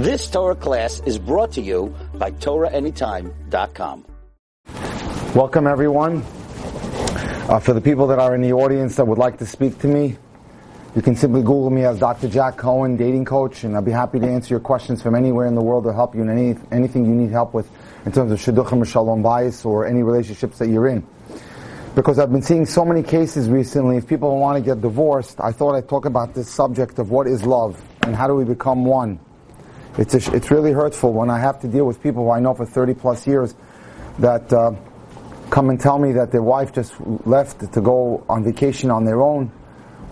This Torah class is brought to you by TorahAnytime.com. Welcome, everyone. Uh, for the people that are in the audience that would like to speak to me, you can simply Google me as Dr. Jack Cohen, dating coach, and I'll be happy to answer your questions from anywhere in the world to help you in any, anything you need help with in terms of shidduchim or shalom bayis or any relationships that you're in. Because I've been seeing so many cases recently, if people want to get divorced, I thought I'd talk about this subject of what is love and how do we become one. It's, a, it's really hurtful when I have to deal with people who I know for 30 plus years that uh, come and tell me that their wife just left to go on vacation on their own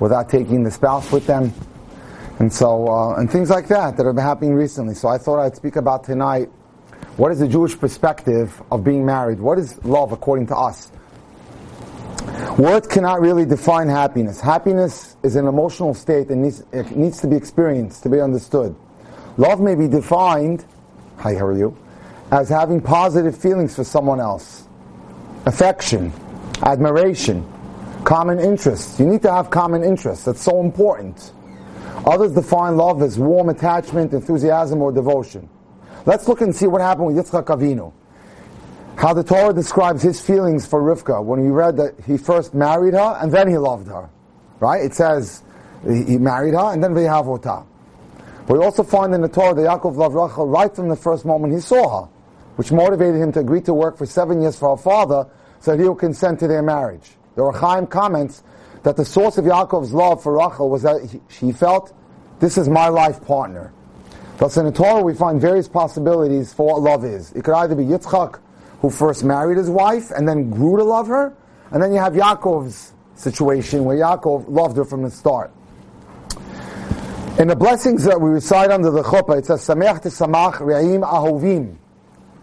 without taking the spouse with them. And so, uh, and things like that that have been happening recently. So I thought I'd speak about tonight what is the Jewish perspective of being married? What is love according to us? Words cannot really define happiness. Happiness is an emotional state and needs, it needs to be experienced, to be understood. Love may be defined, hi, how are you, as having positive feelings for someone else. Affection, admiration, common interests. You need to have common interests. That's so important. Others define love as warm attachment, enthusiasm, or devotion. Let's look and see what happened with Yitzchak Avinu. How the Torah describes his feelings for Rivka when we read that he first married her and then he loved her. Right? It says he married her and then Ve'ahavotah. But we also find in the Torah that Yaakov loved Rachel right from the first moment he saw her, which motivated him to agree to work for seven years for her father so that he would consent to their marriage. The Ohr HaChaim comments that the source of Yaakov's love for Rachel was that he, he felt, this is my life partner. Thus in the Torah we find various possibilities for what love is. It could either be Yitzchak, who first married his wife and then grew to love her, and then you have Yaakov's situation where Yaakov loved her from the start. In the blessings that we recite under the chuppah, it says, Sameach Samach Re'im Ahovim.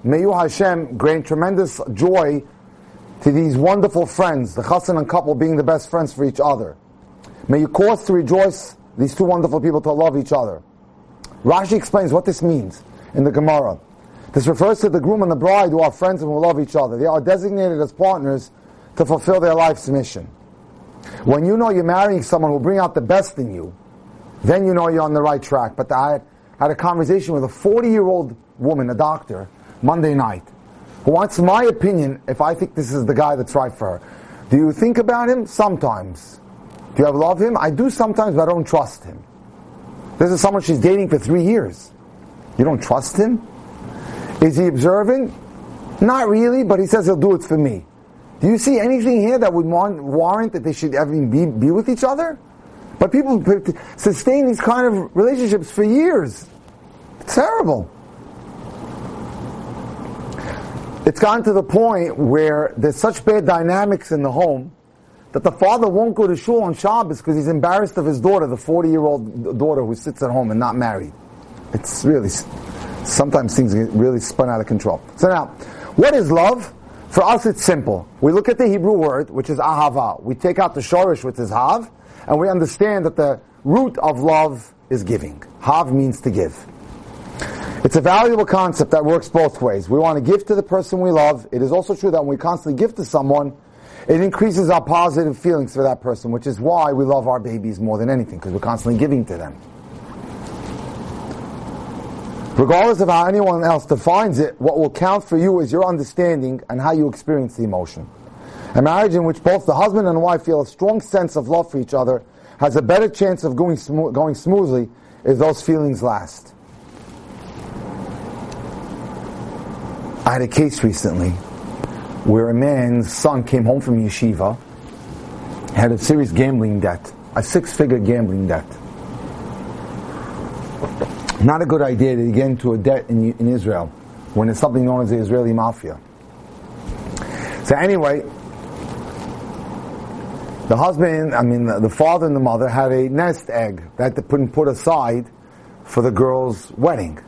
May you, Hashem, grant tremendous joy to these wonderful friends, the chassan and couple being the best friends for each other. May you cause to rejoice these two wonderful people to love each other. Rashi explains what this means in the Gemara. This refers to the groom and the bride who are friends and who love each other. They are designated as partners to fulfill their life's mission. When you know you're marrying someone who will bring out the best in you, then you know you're on the right track. But I had a conversation with a 40 year old woman, a doctor, Monday night, who wants my opinion if I think this is the guy that's right for her. Do you think about him? Sometimes. Do you have love him? I do sometimes, but I don't trust him. This is someone she's dating for three years. You don't trust him? Is he observant? Not really, but he says he'll do it for me. Do you see anything here that would warrant that they should ever be, be with each other? But people sustain these kind of relationships for years. It's terrible. It's gotten to the point where there's such bad dynamics in the home that the father won't go to shul on Shabbos because he's embarrassed of his daughter, the 40 year old daughter who sits at home and not married. It's really, sometimes things get really spun out of control. So now, what is love? For us, it's simple. We look at the Hebrew word, which is ahava. We take out the shorish, which is hav, and we understand that the root of love is giving. Hav means to give. It's a valuable concept that works both ways. We want to give to the person we love. It is also true that when we constantly give to someone, it increases our positive feelings for that person, which is why we love our babies more than anything, because we're constantly giving to them. Regardless of how anyone else defines it, what will count for you is your understanding and how you experience the emotion. A marriage in which both the husband and wife feel a strong sense of love for each other has a better chance of going, going smoothly if those feelings last. I had a case recently where a man's son came home from yeshiva, had a serious gambling debt, a six-figure gambling debt. Not a good idea to get into a debt in, in Israel when it's something known as the Israeli mafia. So anyway, the husband, I mean, the father and the mother had a nest egg that they put, put aside for the girl's wedding.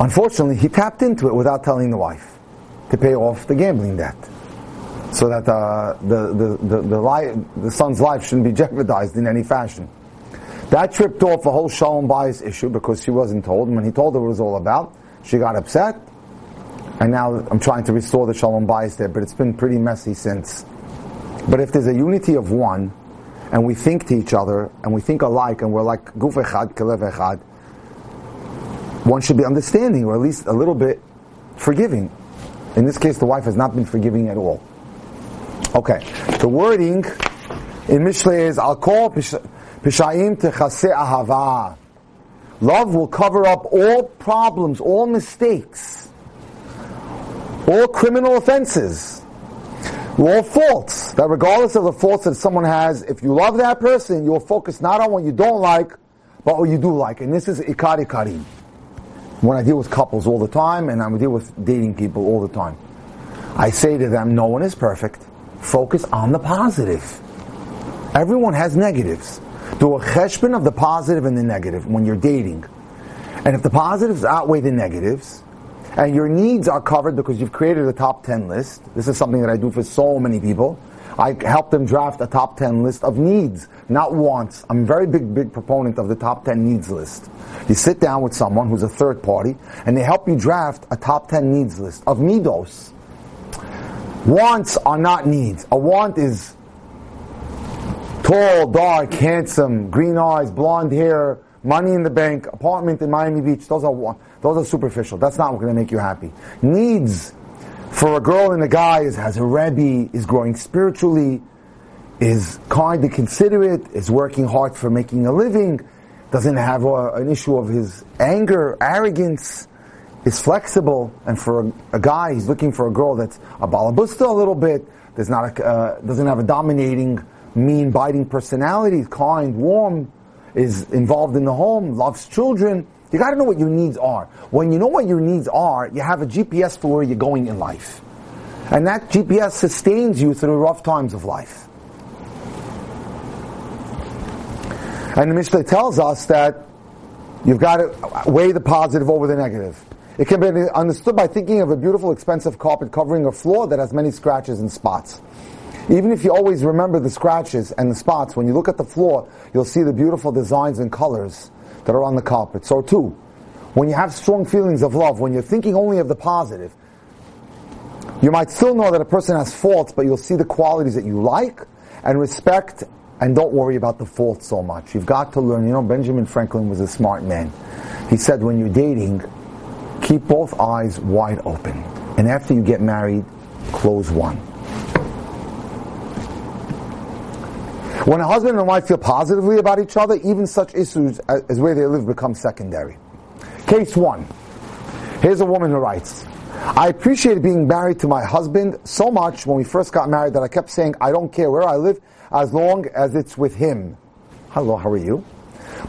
Unfortunately, he tapped into it without telling the wife to pay off the gambling debt, so that uh, the the the the, li- the son's life shouldn't be jeopardized in any fashion. That tripped off a whole shalom bayis issue because she wasn't told, and when he told her what it was all about, she got upset, and now I'm trying to restore the shalom bayis there, but it's been pretty messy since. But if there's a unity of one, and we think to each other, and we think alike, and we're like guf echad, kelev echad, one should be understanding, or at least a little bit forgiving. In this case, the wife has not been forgiving at all. Okay, the wording in Mishle is Al call pishayim techase ahava. Love will cover up all problems, all mistakes, all criminal offenses, all faults. That regardless of the faults that someone has, if you love that person, you'll focus not on what you don't like, but what you do like. And this is ikari karim. When I deal with couples all the time, and I deal with dating people all the time, I say to them, no one is perfect. Focus on the positive. Everyone has negatives. Do a cheshbon of the positive and the negative when you're dating. And if the positives outweigh the negatives, and your needs are covered because you've created a top 10 list, this is something that I do for so many people. I help them draft a top 10 list of needs, not wants. I'm a very big, big proponent of the top 10 needs list. You sit down with someone who's a third party, and they help you draft a top 10 needs list of midos. Wants are not needs. A want is tall, dark, handsome, green eyes, blonde hair, money in the bank, apartment in Miami Beach. Those are those are superficial. That's not going to make you happy. Needs for a girl and a guy is has a rebbe, is growing spiritually, is kind and considerate, is working hard for making a living, doesn't have a, an issue of his anger, arrogance, is flexible. And for a, a guy, he's looking for a girl that's a balabusta a little bit, does not uh, doesn't have a dominating mean, biting personality, is kind, warm, is involved in the home, loves children. You got to know what your needs are. When you know what your needs are, you have a GPS for where you're going in life. And that GPS sustains you through rough times of life. And the Mishnah tells us that you've got to weigh the positive over the negative. It can be understood by thinking of a beautiful, expensive carpet covering a floor that has many scratches and spots. Even if you always remember the scratches and the spots, when you look at the floor, you'll see the beautiful designs and colors that are on the carpet. So too, when you have strong feelings of love, when you're thinking only of the positive, you might still know that a person has faults, but you'll see the qualities that you like and respect and don't worry about the faults so much. You've got to learn. You know, Benjamin Franklin was a smart man. He said when you're dating, keep both eyes wide open. And after you get married, close one. When a husband and wife feel positively about each other, even such issues as where they live become secondary. Case one. Here's a woman who writes, I appreciated being married to my husband so much when we first got married that I kept saying, I don't care where I live as long as it's with him. Hello, how are you?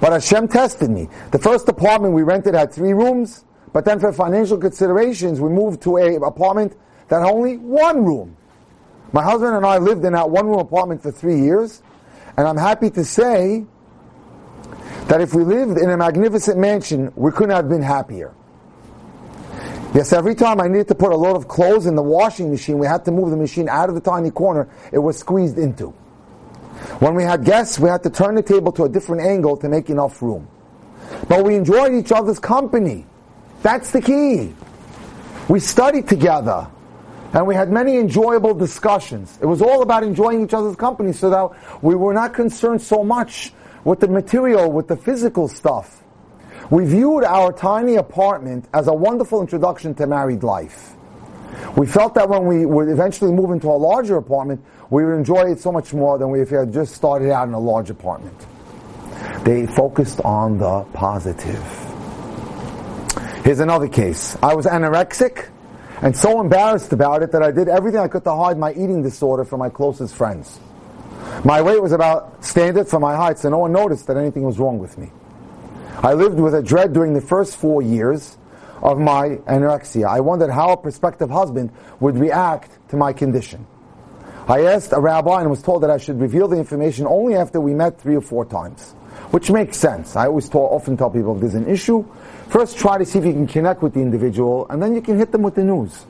But Hashem tested me. The first apartment we rented had three rooms, but then for financial considerations, we moved to a apartment that had only one room. My husband and I lived in that one room apartment for three years, and I'm happy to say that if we lived in a magnificent mansion, we couldn't have been happier. Yes, every time I needed to put a load of clothes in the washing machine, we had to move the machine out of the tiny corner it was squeezed into. When we had guests, we had to turn the table to a different angle to make enough room. But we enjoyed each other's company. That's the key. We studied together and we had many enjoyable discussions. It was all about enjoying each other's company so that we were not concerned so much with the material, with the physical stuff. We viewed our tiny apartment as a wonderful introduction to married life. We felt that when we would eventually move into a larger apartment, we would enjoy it so much more than if we had just started out in a large apartment. They focused on the positive. Here's another case. I was anorexic and so embarrassed about it that I did everything I could to hide my eating disorder from my closest friends. My weight was about standard for my height, so no one noticed that anything was wrong with me. I lived with a dread during the first four years of my anorexia. I wondered how a prospective husband would react to my condition. I asked a rabbi and was told that I should reveal the information only after we met three or four times, which makes sense. I always tell, often tell people if there's an issue, First, try to see if you can connect with the individual, and then you can hit them with the news.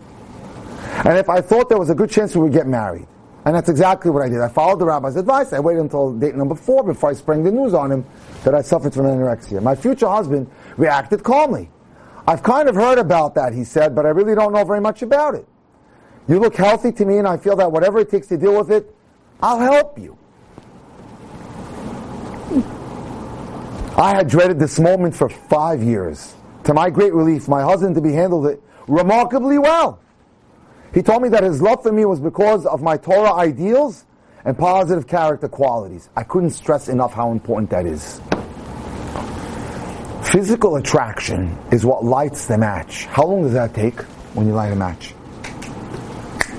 And if I thought there was a good chance we would get married, and that's exactly what I did. I followed the rabbi's advice. I waited until date number four before I sprang the news on him that I suffered from anorexia. My future husband reacted calmly. I've kind of heard about that, he said, but I really don't know very much about it. You look healthy to me, and I feel that whatever it takes to deal with it, I'll help you. I had dreaded this moment for five years. To my great relief, my husband to be handled it remarkably well. He told me that his love for me was because of my Torah ideals and positive character qualities. I couldn't stress enough how important that is. Physical attraction is what lights the match. How long does that take when you light a match?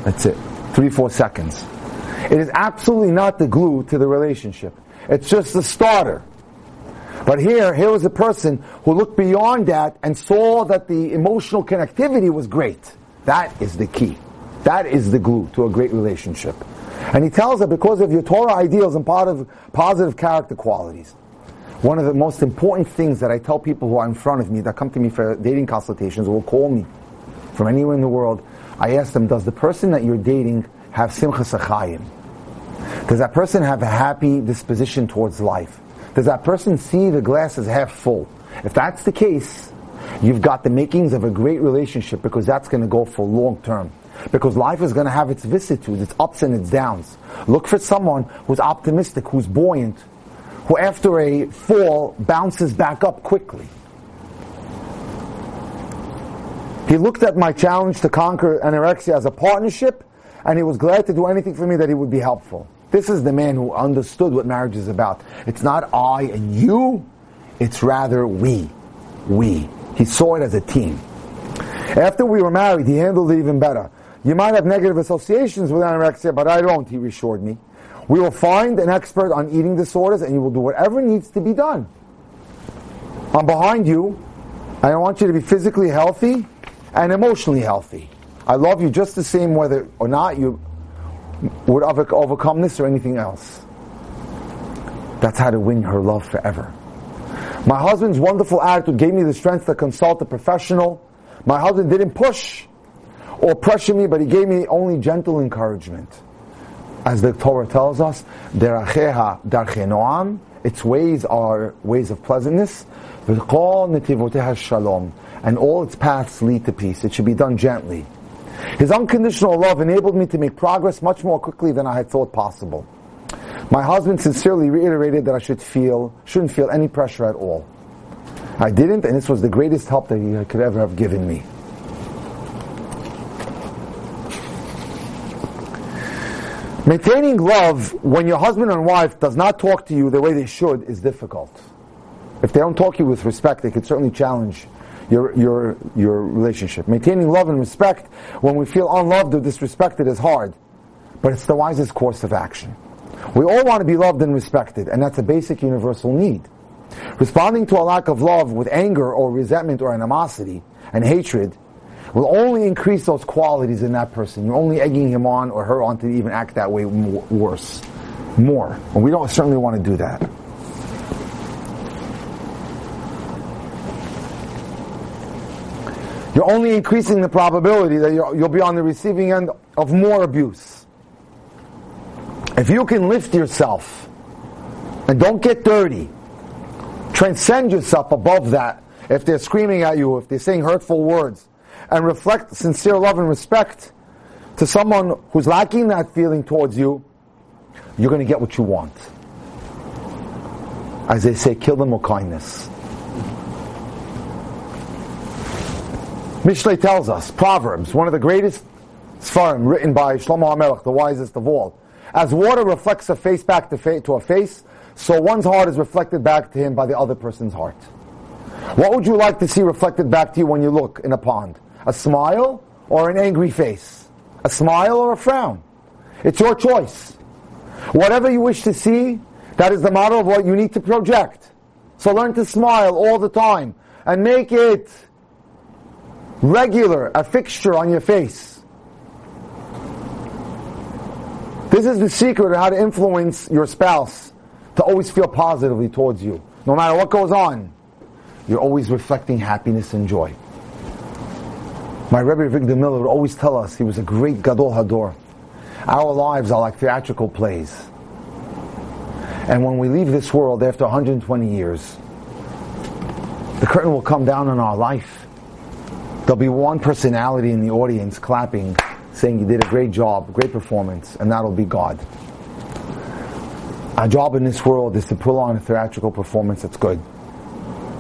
That's it. Three, four seconds. It is absolutely not the glue to the relationship. It's just the starter. But here, here was a person who looked beyond that and saw that the emotional connectivity was great. That is the key. That is the glue to a great relationship. And he tells her because of your Torah ideals and of positive, character qualities. One of the most important things that I tell people who are in front of me that come to me for dating consultations or will call me from anywhere in the world, I ask them, does the person that you're dating have simchas achayim? Does that person have a happy disposition towards life? Does that person see the glass as half full? If that's the case, you've got the makings of a great relationship because that's going to go for long term. Because life is going to have its vicissitudes, its ups and its downs. Look for someone who's optimistic, who's buoyant, who after a fall bounces back up quickly. He looked at my challenge to conquer anorexia as a partnership, and he was glad to do anything for me that he would be helpful. This is the man who understood what marriage is about. It's not I and you, it's rather we. We. He saw it as a team. After we were married, he handled it even better. You might have negative associations with anorexia, but I don't, he reassured me. We will find an expert on eating disorders and you will do whatever needs to be done. I'm behind you. I want you to be physically healthy and emotionally healthy. I love you just the same whether or not you would overcome this or anything else. That's how to win her love forever. My husband's wonderful attitude gave me the strength to consult a professional. My husband didn't push or pressure me, but he gave me only gentle encouragement. As the Torah tells us, deracheha darche noam, its ways are ways of pleasantness, shalom, and all its paths lead to peace. It should be done gently. His unconditional love enabled me to make progress much more quickly than I had thought possible. My husband sincerely reiterated that I should feel, shouldn't feel any pressure at all. I didn't, and this was the greatest help that he could ever have given me. Maintaining love when your husband and wife does not talk to you the way they should is difficult. If they don't talk to you with respect, they can certainly challenge your, your, your relationship. Maintaining love and respect when we feel unloved or disrespected is hard, but it's the wisest course of action. We all want to be loved and respected, and that's a basic universal need. Responding to a lack of love with anger or resentment or animosity and hatred will only increase those qualities in that person. You're only egging him on or her on to even act that way worse, more. And we don't certainly want to do that. You're only increasing the probability that you'll be on the receiving end of more abuse. If you can lift yourself and don't get dirty, transcend yourself above that, if they're screaming at you, if they're saying hurtful words, and reflect sincere love and respect to someone who's lacking that feeling towards you, you're going to get what you want. As they say, kill them with kindness. Mishlei tells us, Proverbs, one of the greatest Sfarim written by Shlomo HaMelech, the wisest of all. As water reflects a face back to, fa- to a face, so one's heart is reflected back to him by the other person's heart. What would you like to see reflected back to you when you look in a pond? A smile or an angry face? A smile or a frown? It's your choice. Whatever you wish to see, that is the model of what you need to project. So learn to smile all the time and make it regular, a fixture on your face. This is the secret of how to influence your spouse to always feel positively towards you. No matter what goes on, you're always reflecting happiness and joy. My Rebbe Avigdor Miller would always tell us he was a great Gadol Hador. Our lives are like theatrical plays. And when we leave this world after 120 years, the curtain will come down on our life There'll be one personality in the audience clapping, saying you did a great job, great performance, and that'll be God. Our job in this world is to pull on a theatrical performance that's good.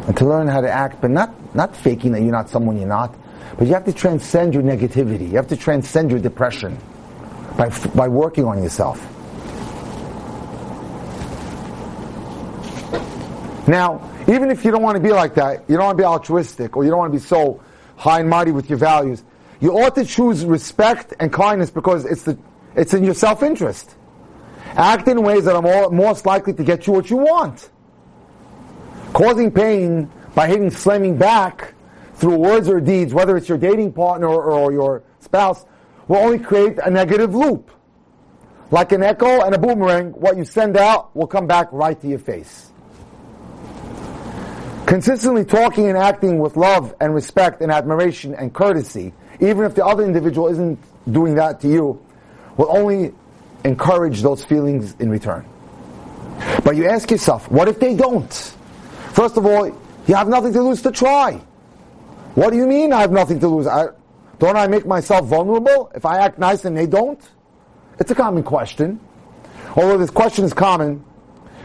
and to learn how to act, but not, not faking that you're not someone you're not, but you have to transcend your negativity. You have to transcend your depression by, by working on yourself. Now, even if you don't want to be like that, you don't want to be altruistic, or you don't want to be so high and mighty with your values, you ought to choose respect and kindness because it's, the, it's in your self-interest. Act in ways that are more, most likely to get you what you want. Causing pain by hitting, slamming back through words or deeds, whether it's your dating partner or, or your spouse, will only create a negative loop. Like an echo and a boomerang, what you send out will come back right to your face. Consistently talking and acting with love and respect and admiration and courtesy, even if the other individual isn't doing that to you, will only encourage those feelings in return. But you ask yourself, what if they don't? First of all, you have nothing to lose to try. What do you mean I have nothing to lose? I, don't I make myself vulnerable if I act nice and they don't? It's a common question. Although this question is common,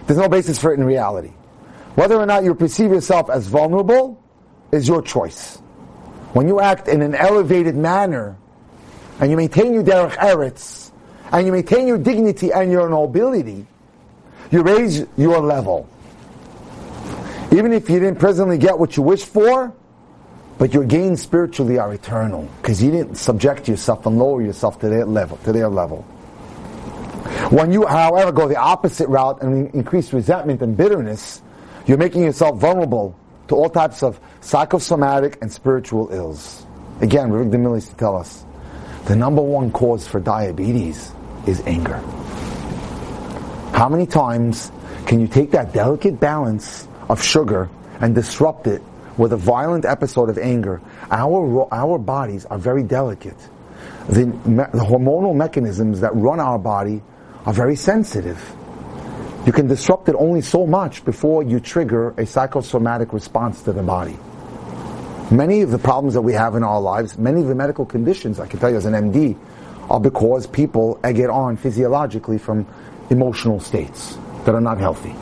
there's no basis for it in reality. Whether or not you perceive yourself as vulnerable is your choice. When you act in an elevated manner, and you maintain your derech eretz, and you maintain your dignity and your nobility, you raise your level. Even if you didn't presently get what you wished for, but your gains spiritually are eternal because you didn't subject yourself and lower yourself to their level. To their level. When you, however, go the opposite route and increase resentment and bitterness, you're making yourself vulnerable to all types of psychosomatic and spiritual ills. Again, Rav Demill used to tell us, the number one cause for diabetes is anger. How many times can you take that delicate balance of sugar and disrupt it with a violent episode of anger? Our, our bodies are very delicate. The, the hormonal mechanisms that run our body are very sensitive. You can disrupt it only so much before you trigger a psychosomatic response to the body. Many of the problems that we have in our lives, many of the medical conditions, I can tell you as an MD, are because people get on physiologically from emotional states that are not healthy.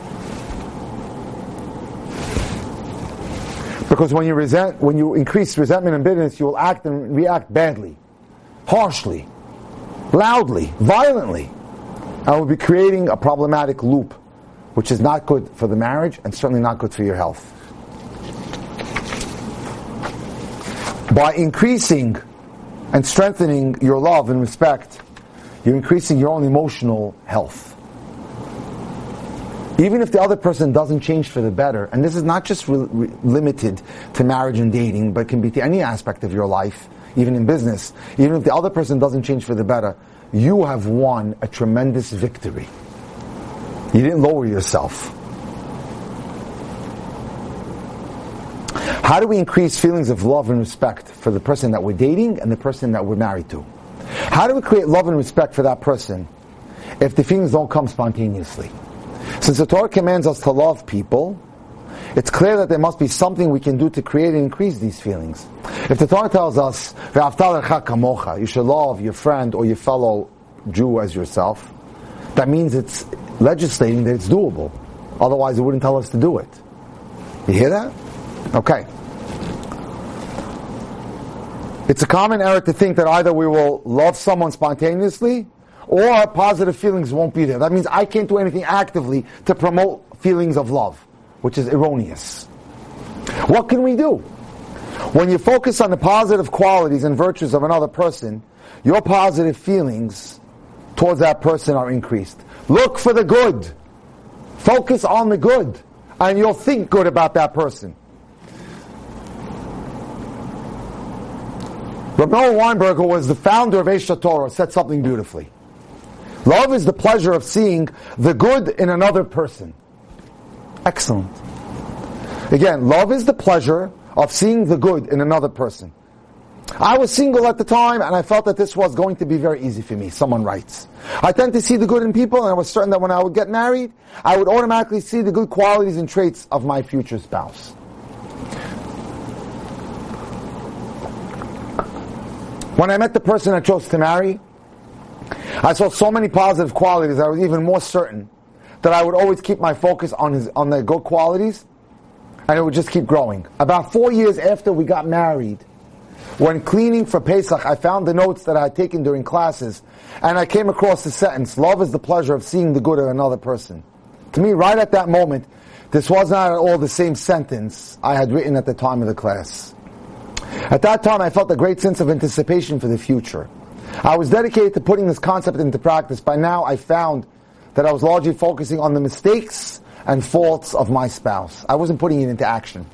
Because when you resent, when you increase resentment and bitterness, you will act and react badly, harshly, loudly, violently, and will be creating a problematic loop, which is not good for the marriage and certainly not good for your health. By increasing and strengthening your love and respect, you're increasing your own emotional health. Even if the other person doesn't change for the better, and this is not just re- re- limited to marriage and dating, but can be to any aspect of your life, even in business, even if the other person doesn't change for the better, you have won a tremendous victory. You didn't lower yourself. How do we increase feelings of love and respect for the person that we're dating and the person that we're married to? How do we create love and respect for that person if the feelings don't come spontaneously? Since the Torah commands us to love people, it's clear that there must be something we can do to create and increase these feelings. If the Torah tells us, you should love your friend or your fellow Jew as yourself, that means it's legislating that it's doable. Otherwise, it wouldn't tell us to do it. You hear that? Okay. It's a common error to think that either we will love someone spontaneously or positive feelings won't be there. That means I can't do anything actively to promote feelings of love, which is erroneous. What can we do? When you focus on the positive qualities and virtues of another person, your positive feelings towards that person are increased. Look for the good. Focus on the good, and you'll think good about that person. Rabbi Weinberg, who was the founder of Aish Torah, said something beautifully. Love is the pleasure of seeing the good in another person. Excellent. Again, love is the pleasure of seeing the good in another person. I was single at the time and I felt that this was going to be very easy for me, someone writes. I tend to see the good in people and I was certain that when I would get married, I would automatically see the good qualities and traits of my future spouse. When I met the person I chose to marry, I saw so many positive qualities I was even more certain that I would always keep my focus on his on the good qualities and it would just keep growing. About four years after we got married, when cleaning for Pesach, I found the notes that I had taken during classes, and I came across the sentence, love is the pleasure of seeing the good of another person. To me, right at that moment, this was not at all the same sentence I had written at the time of the class. At that time, I felt a great sense of anticipation for the future. I was dedicated to putting this concept into practice. By now, I found that I was largely focusing on the mistakes and faults of my spouse. I wasn't putting it into action.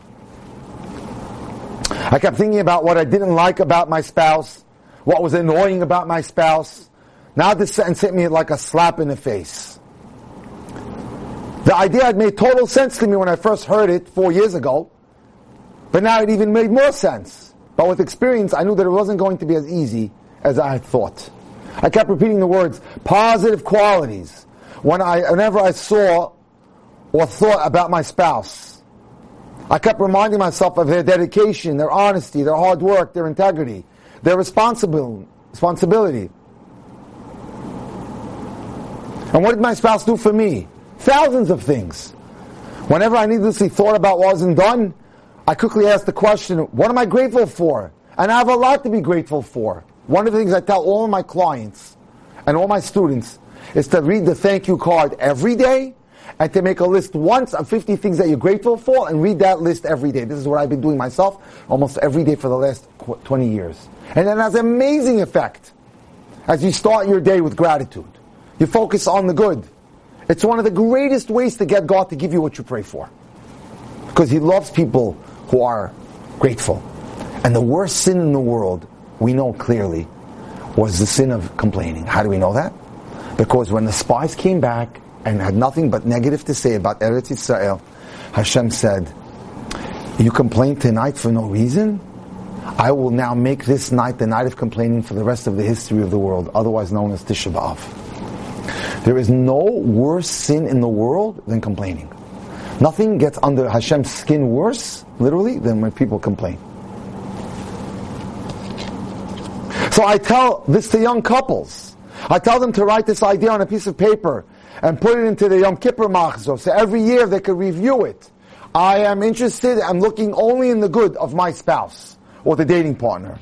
I kept thinking about what I didn't like about my spouse, what was annoying about my spouse. Now this sentence hit me like a slap in the face. The idea had made total sense to me when I first heard it four years ago, but now it even made more sense. But with experience, I knew that it wasn't going to be as easy as I had thought. I kept repeating the words, positive qualities, when I, whenever I saw or thought about my spouse. I kept reminding myself of their dedication, their honesty, their hard work, their integrity, their responsibility. responsibility. And what did my spouse do for me? Thousands of things. Whenever I needlessly thought about what wasn't done, I quickly asked the question, what am I grateful for? And I have a lot to be grateful for. One of the things I tell all my clients and all my students is to read the thank you card every day and to make a list once of 50 things that you're grateful for and read that list every day. This is what I've been doing myself almost every day for the last 20 years. And it has an amazing effect as you start your day with gratitude. You focus on the good. It's one of the greatest ways to get God to give you what you pray for. Because He loves people who are grateful. And the worst sin in the world, we know clearly, was the sin of complaining. How do we know that? Because when the spies came back and had nothing but negative to say about Eretz Israel, Hashem said, You complain tonight for no reason? I will now make this night the night of complaining for the rest of the history of the world, otherwise known as Tisha B'Av. There is no worse sin in the world than complaining. Nothing gets under Hashem's skin worse, literally, than when people complain. So I tell this to young couples. I tell them to write this idea on a piece of paper and put it into the Yom Kippur Machzor. So every year they could review it. I am interested, I'm looking only in the good of my spouse or the dating partner.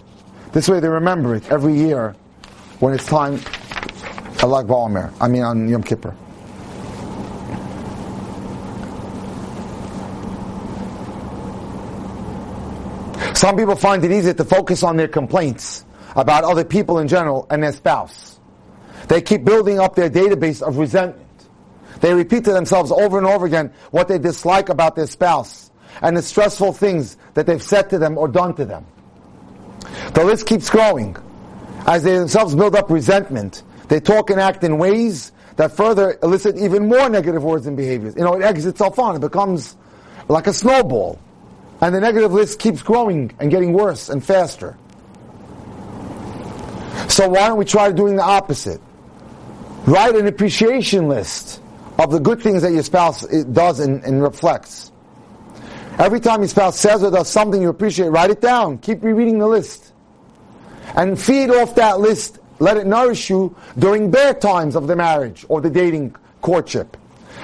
This way they remember it every year when it's time, Lag BaOmer, I mean on Yom Kippur. Some people find it easier to focus on their complaints about other people in general and their spouse. They keep building up their database of resentment. They repeat to themselves over and over again what they dislike about their spouse and the stressful things that they've said to them or done to them. The list keeps growing. As they themselves build up resentment, they talk and act in ways that further elicit even more negative words and behaviors. You know, it eggs itself on. It becomes like a snowball. And the negative list keeps growing and getting worse and faster. So why don't we try doing the opposite? Write an appreciation list of the good things that your spouse does and, and reflects. Every time your spouse says or does something you appreciate, write it down. Keep rereading the list. And feed off that list. Let it nourish you during bad times of the marriage or the dating courtship.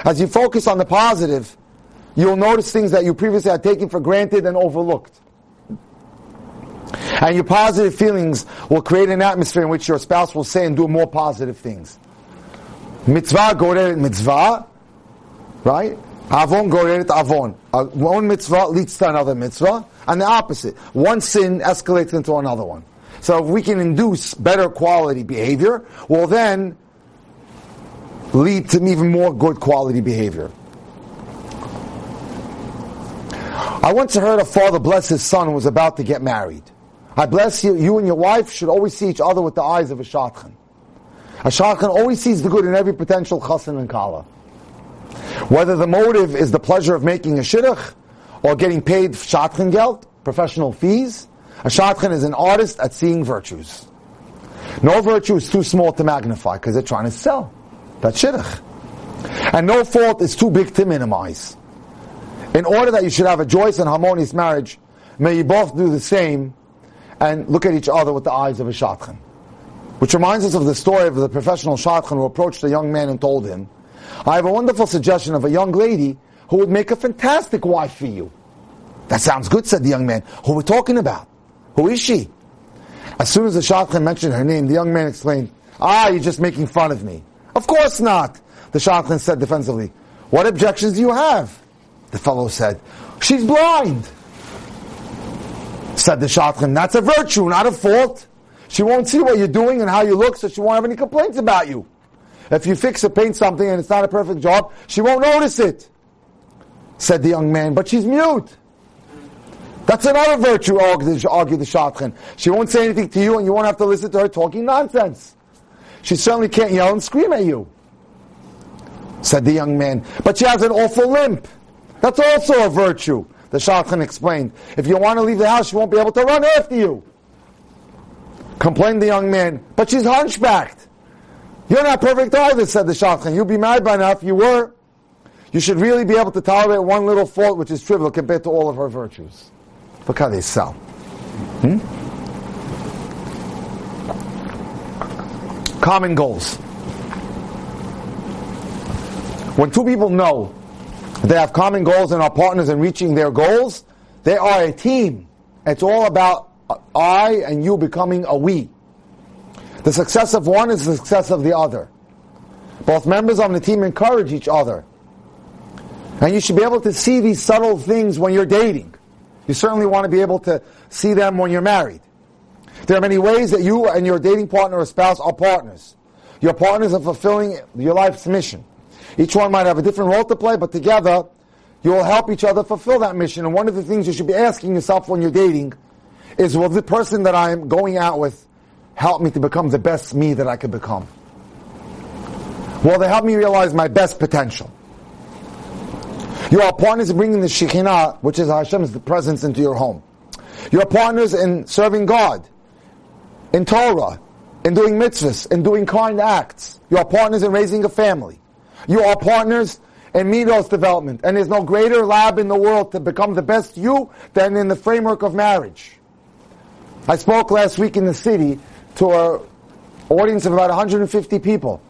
As you focus on the positive, you'll notice things that you previously had taken for granted and overlooked. And your positive feelings will create an atmosphere in which your spouse will say and do more positive things. Mitzvah goreret mitzvah, right? Avon goreret avon. Uh, one mitzvah leads to another mitzvah, and the opposite. One sin escalates into another one. So if we can induce better quality behavior, will then lead to even more good quality behavior. I once heard a father bless his son who was about to get married. I bless you, you and your wife should always see each other with the eyes of a shadchan. A shadchan always sees the good in every potential chassan and kala. Whether the motive is the pleasure of making a shidduch or getting paid shadchan geld, professional fees, a shadchan is an artist at seeing virtues. No virtue is too small to magnify because they're trying to sell that shidduch. And no fault is too big to minimize. In order that you should have a joyous and harmonious marriage, may you both do the same and look at each other with the eyes of a shadchan. Which reminds us of the story of the professional shadchan who approached a young man and told him, I have a wonderful suggestion of a young lady who would make a fantastic wife for you. That sounds good, said the young man. Who are we talking about? Who is she? As soon as the shadchan mentioned her name, the young man explained, Ah, you're just making fun of me. Of course not, the shadchan said defensively. What objections do you have? The fellow said, She's blind. Said the shadchan, that's a virtue, not a fault. She won't see what you're doing and how you look, so she won't have any complaints about you. If you fix or paint something and it's not a perfect job, she won't notice it. Said the young man, but she's mute. That's another virtue, argued the shadchan. She won't say anything to you and you won't have to listen to her talking nonsense. She certainly can't yell and scream at you. Said the young man, but she has an awful limp. That's also a virtue. The shadchan explained. If you want to leave the house, she won't be able to run after you. Complained the young man, but she's hunchbacked. You're not perfect either, said the shadchan. You'd be married by now if you were. You should really be able to tolerate one little fault which is trivial compared to all of her virtues. Look how they sell. Hmm? Common goals. When two people know they have common goals and are partners in reaching their goals, they are a team. It's all about I and you becoming a we. The success of one is the success of the other. Both members of the team encourage each other. And you should be able to see these subtle things when you're dating. You certainly want to be able to see them when you're married. There are many ways that you and your dating partner or spouse are partners. Your partners are fulfilling your life's mission. Each one might have a different role to play, but together you will help each other fulfill that mission. And one of the things you should be asking yourself when you're dating is, will the person that I'm going out with help me to become the best me that I could become? Will they help me realize my best potential? You are partners in bringing the Shekhinah, which is Hashem's presence, into your home. You are partners in serving God, in Torah, in doing mitzvahs, in doing kind acts. You are partners in raising a family. You are partners in Midos development. And there's no greater lab in the world to become the best you than in the framework of marriage. I spoke last week in the city to an audience of about 150 people.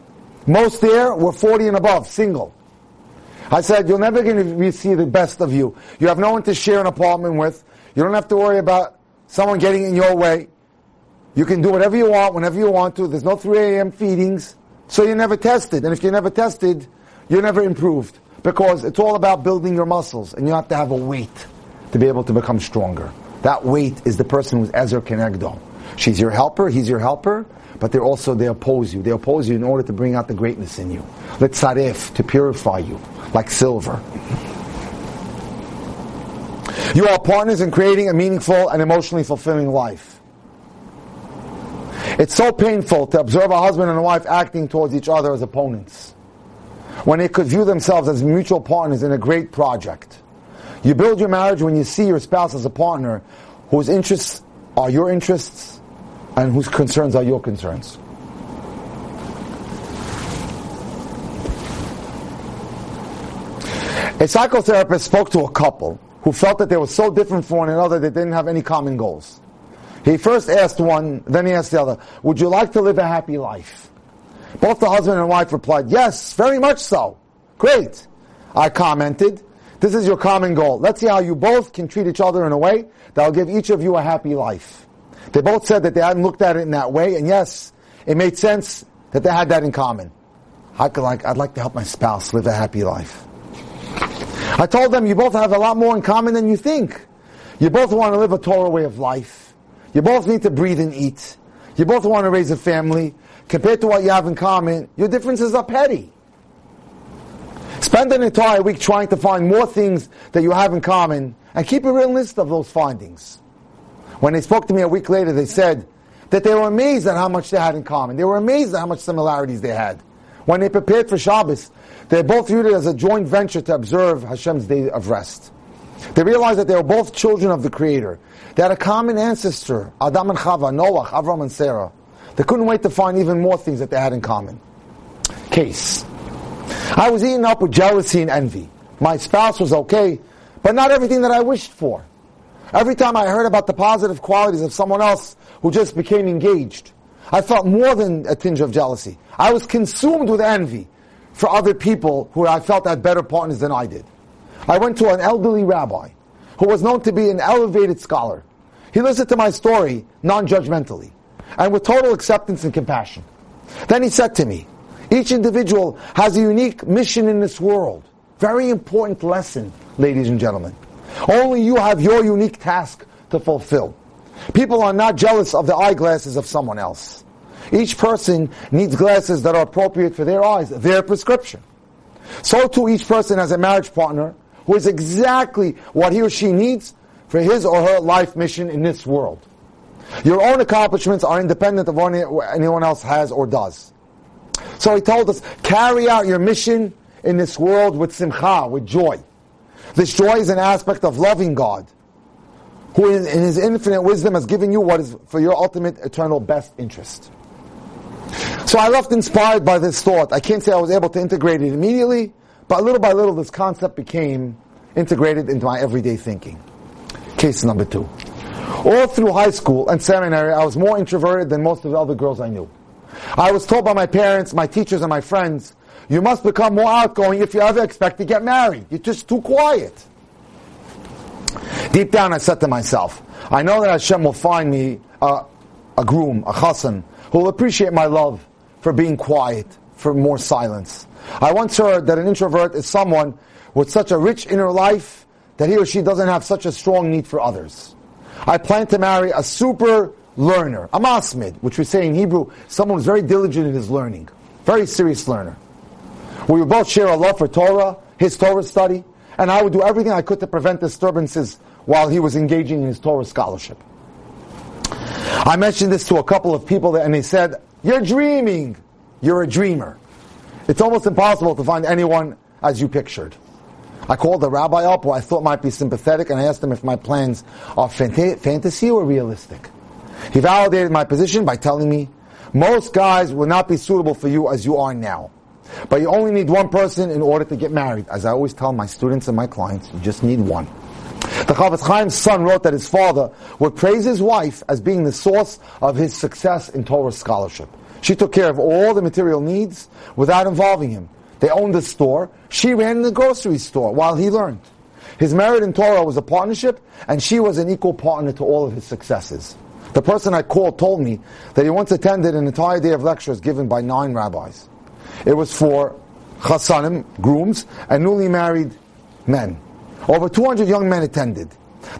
Most there were 40 and above, single. I said, you're never going to see the best of you. You have no one to share an apartment with. You don't have to worry about someone getting in your way. You can do whatever you want, whenever you want to. There's no 3 a.m. feedings. So you're never tested. And if you're never tested, you're never improved. Because it's all about building your muscles. And you have to have a weight to be able to become stronger. That weight is the person who's Ezer Kenegdo. She's your helper, he's your helper, but they're also, they oppose you. They oppose you in order to bring out the greatness in you. Let Litzaref, to purify you, like silver. You are partners in creating a meaningful and emotionally fulfilling life. It's so painful to observe a husband and a wife acting towards each other as opponents, when they could view themselves as mutual partners in a great project. You build your marriage when you see your spouse as a partner whose interests are your interests and whose concerns are your concerns. A psychotherapist spoke to a couple who felt that they were so different from one another they didn't have any common goals. He first asked one, then he asked the other, would you like to live a happy life? Both the husband and wife replied, yes, very much so. Great. I commented, this is your common goal. Let's see how you both can treat each other in a way that will give each of you a happy life. They both said that they hadn't looked at it in that way, and yes, it made sense that they had that in common. I could like, I'd like to help my spouse live a happy life. I told them you both have a lot more in common than you think. You both want to live a Torah way of life. You both need to breathe and eat. You both want to raise a family. Compared to what you have in common, your differences are petty. Spend an entire week trying to find more things that you have in common and keep a real list of those findings. When they spoke to me a week later, they said that they were amazed at how much they had in common. They were amazed at how much similarities they had. When they prepared for Shabbos, they both viewed it as a joint venture to observe Hashem's day of rest. They realized that they were both children of the Creator. They had a common ancestor, Adam and Chava, Noah, Avram and Sarah. They couldn't wait to find even more things that they had in common. Case. I was eaten up with jealousy and envy. My spouse was okay, but not everything that I wished for. Every time I heard about the positive qualities of someone else who just became engaged, I felt more than a tinge of jealousy. I was consumed with envy for other people who I felt had better partners than I did. I went to an elderly rabbi who was known to be an elevated scholar. He listened to my story non-judgmentally and with total acceptance and compassion. Then he said to me, each individual has a unique mission in this world. Very important lesson, ladies and gentlemen. Only you have your unique task to fulfill. People are not jealous of the eyeglasses of someone else. Each person needs glasses that are appropriate for their eyes, their prescription. So too each person has a marriage partner who is exactly what he or she needs for his or her life mission in this world. Your own accomplishments are independent of what anyone else has or does. So he told us, carry out your mission in this world with simcha, with joy. This joy is an aspect of loving God, who in, in his infinite wisdom has given you what is for your ultimate eternal best interest. So I left inspired by this thought. I can't say I was able to integrate it immediately, but little by little this concept became integrated into my everyday thinking. Case number two. All through high school and seminary, I was more introverted than most of the other girls I knew. I was told by my parents, my teachers, and my friends, you must become more outgoing if you ever expect to get married. You're just too quiet. Deep down, I said to myself, I know that Hashem will find me a, a groom, a chassan, who will appreciate my love for being quiet, for more silence. I once heard that an introvert is someone with such a rich inner life that he or she doesn't have such a strong need for others. I plan to marry a super learner, a masmid, which we say in Hebrew, someone who's very diligent in his learning, very serious learner. We would both share a love for Torah, his Torah study, and I would do everything I could to prevent disturbances while he was engaging in his Torah scholarship. I mentioned this to a couple of people and they said, you're dreaming. You're a dreamer. It's almost impossible to find anyone as you pictured. I called the rabbi up who I thought might be sympathetic and I asked him if my plans are fant- fantasy or realistic. He validated my position by telling me, most guys will not be suitable for you as you are now. But you only need one person in order to get married. As I always tell my students and my clients, you just need one. The Chofetz Chaim's son wrote that his father would praise his wife as being the source of his success in Torah scholarship. She took care of all the material needs without involving him. They owned the store. She ran the grocery store while he learned. His merit in Torah was a partnership, and she was an equal partner to all of his successes. The person I called told me that he once attended an entire day of lectures given by nine rabbis. It was for chassanim, grooms, and newly married men. Over 200 young men attended.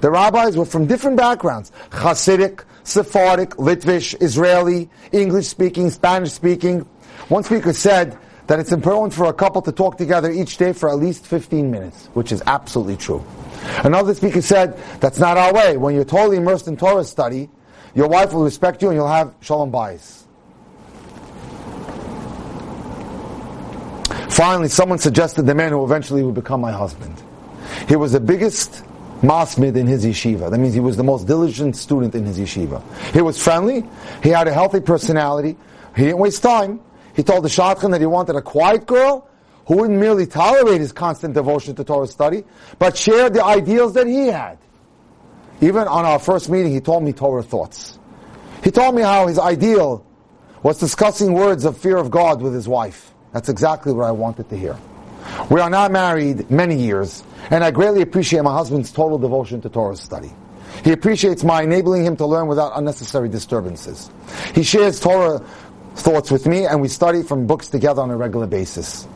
The rabbis were from different backgrounds, Hasidic, Sephardic, Litvish, Israeli, English speaking, Spanish speaking. One speaker said that it's important for a couple to talk together each day for at least 15 minutes, which is absolutely true. Another speaker said, that's not our way. When you're totally immersed in Torah study, your wife will respect you and you'll have shalom bayis. Finally, someone suggested the man who eventually would become my husband. He was the biggest masmid in his yeshiva. That means he was the most diligent student in his yeshiva. He was friendly. He had a healthy personality. He didn't waste time. He told the shadchan that he wanted a quiet girl who wouldn't merely tolerate his constant devotion to Torah study, but shared the ideals that he had. Even on our first meeting, he told me Torah thoughts. He told me how his ideal was discussing words of fear of God with his wife. That's exactly what I wanted to hear. We are not married many years, and I greatly appreciate my husband's total devotion to Torah study. He appreciates my enabling him to learn without unnecessary disturbances. He shares Torah thoughts with me, and we study from books together on a regular basis.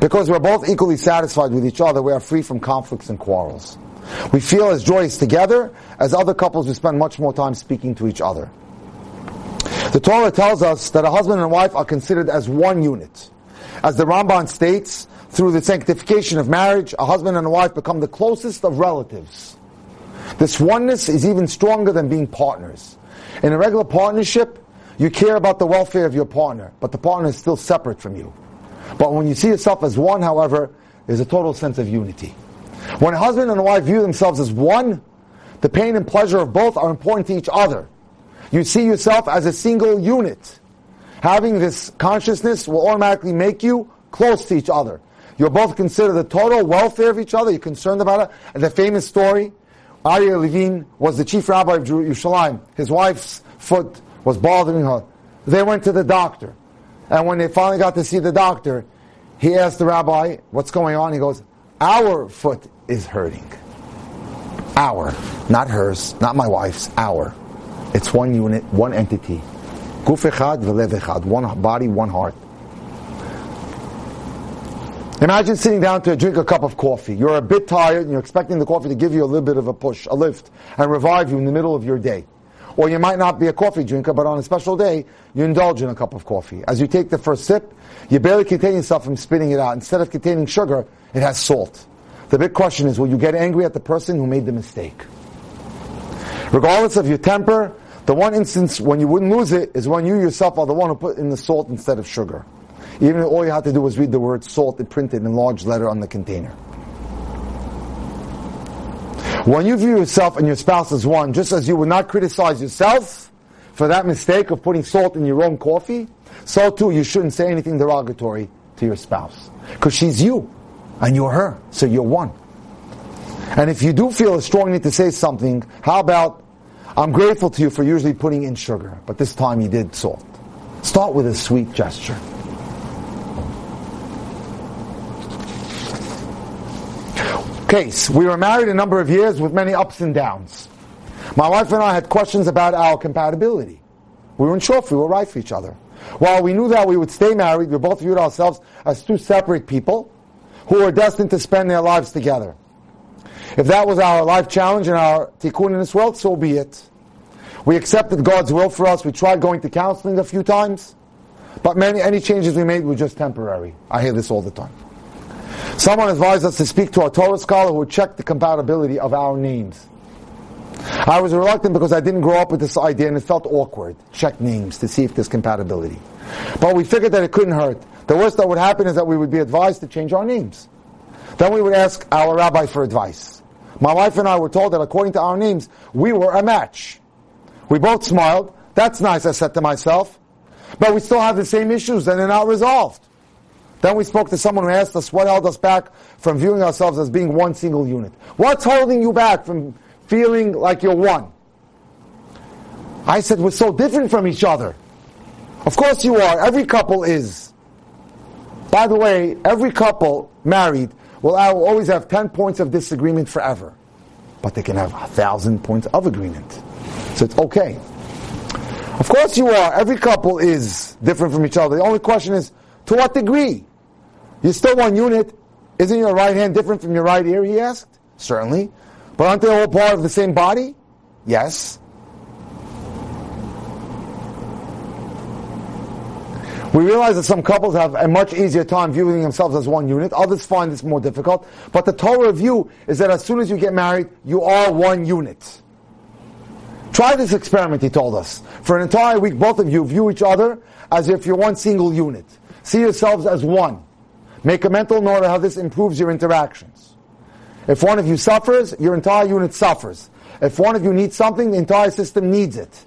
Because we're both equally satisfied with each other, we are free from conflicts and quarrels. We feel as joyous together as other couples who spend much more time speaking to each other. The Torah tells us that a husband and wife are considered as one unit. As the Ramban states, through the sanctification of marriage, a husband and a wife become the closest of relatives. This oneness is even stronger than being partners. In a regular partnership, you care about the welfare of your partner, but the partner is still separate from you. But when you see yourself as one, however, there's a total sense of unity. When a husband and a wife view themselves as one, the pain and pleasure of both are important to each other. You see yourself as a single unit. Having this consciousness will automatically make you close to each other. You'll both consider the total welfare of each other. You're concerned about it. And the famous story, Aryeh Levine was the chief rabbi of Jerusalem. His wife's foot was bothering her. They went to the doctor. And when they finally got to see the doctor, he asked the rabbi, what's going on? He goes, our foot is hurting. Our, not hers, not my wife's, our. It's one unit, one entity. Guf echad v'lev echad. One body, one heart. Imagine sitting down to drink a cup of coffee. You're a bit tired and you're expecting the coffee to give you a little bit of a push, a lift, and revive you in the middle of your day. Or you might not be a coffee drinker, but on a special day, you indulge in a cup of coffee. As you take the first sip, you barely contain yourself from spitting it out. Instead of containing sugar, it has salt. The big question is, will you get angry at the person who made the mistake? Regardless of your temper, the one instance when you wouldn't lose it is when you yourself are the one who put in the salt instead of sugar. Even all you had to do was read the word salt and printed in large letter on the container. When you view yourself and your spouse as one, just as you would not criticize yourself for that mistake of putting salt in your own coffee, so too you shouldn't say anything derogatory to your spouse. Because she's you, and you're her, so you're one. And if you do feel a strong need to say something, how about, I'm grateful to you for usually putting in sugar, but this time you did salt. Start with a sweet gesture. Case, we were married a number of years with many ups and downs. My wife and I had questions about our compatibility. We weren't sure if we were right for each other. While we knew that we would stay married, we both viewed ourselves as two separate people who were destined to spend their lives together. If that was our life challenge and our tikkun in this world, so be it. We accepted God's will for us. We tried going to counseling a few times, but many any changes we made were just temporary. I hear this all the time. Someone advised us to speak to a Torah scholar who would check the compatibility of our names. I was reluctant because I didn't grow up with this idea and it felt awkward. Check names to see if there's compatibility. But we figured that it couldn't hurt. The worst that would happen is that we would be advised to change our names. Then we would ask our rabbi for advice. My wife and I were told that according to our names, we were a match. We both smiled. That's nice, I said to myself. But we still have the same issues and they're not resolved. Then we spoke to someone who asked us what held us back from viewing ourselves as being one single unit. What's holding you back from feeling like you're one? I said, we're so different from each other. Of course you are. Every couple is. By the way, every couple married will always have 10 points of disagreement forever. But they can have a thousand points of agreement. So it's okay. Of course you are. Every couple is different from each other. The only question is, to what degree? You're still one unit. Isn't your right hand different from your right ear, he asked? Certainly. But aren't they all part of the same body? Yes. We realize that some couples have a much easier time viewing themselves as one unit. Others find this more difficult. But the Torah view is that as soon as you get married, you are one unit. Try this experiment, he told us. For an entire week, both of you view each other as if you're one single unit. See yourselves as one. Make a mental note of how this improves your interactions. If one of you suffers, your entire unit suffers. If one of you needs something, the entire system needs it.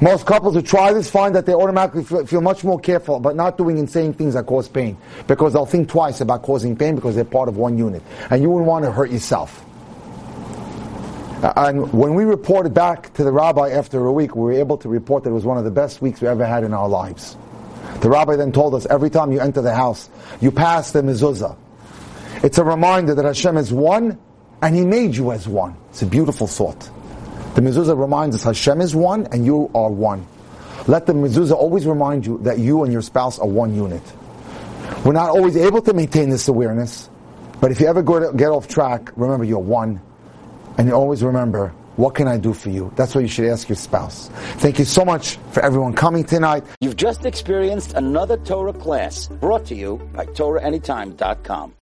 Most couples who try this find that they automatically feel, much more careful about not doing insane things that cause pain. Because they'll think twice about causing pain because they're part of one unit. And you wouldn't want to hurt yourself. And when we reported back to the rabbi after a week, we were able to report that it was one of the best weeks we ever had in our lives. The rabbi then told us every time you enter the house, you pass the mezuzah. It's a reminder that Hashem is one and He made you as one. It's a beautiful thought. The mezuzah reminds us Hashem is one and you are one. Let the mezuzah always remind you that you and your spouse are one unit. We're not always able to maintain this awareness, but if you ever go to get off track, remember you're one, and you always remember what can I do for you? That's what you should ask your spouse. Thank you so much for everyone coming tonight. You've just experienced another Torah class brought to you by TorahAnytime.com.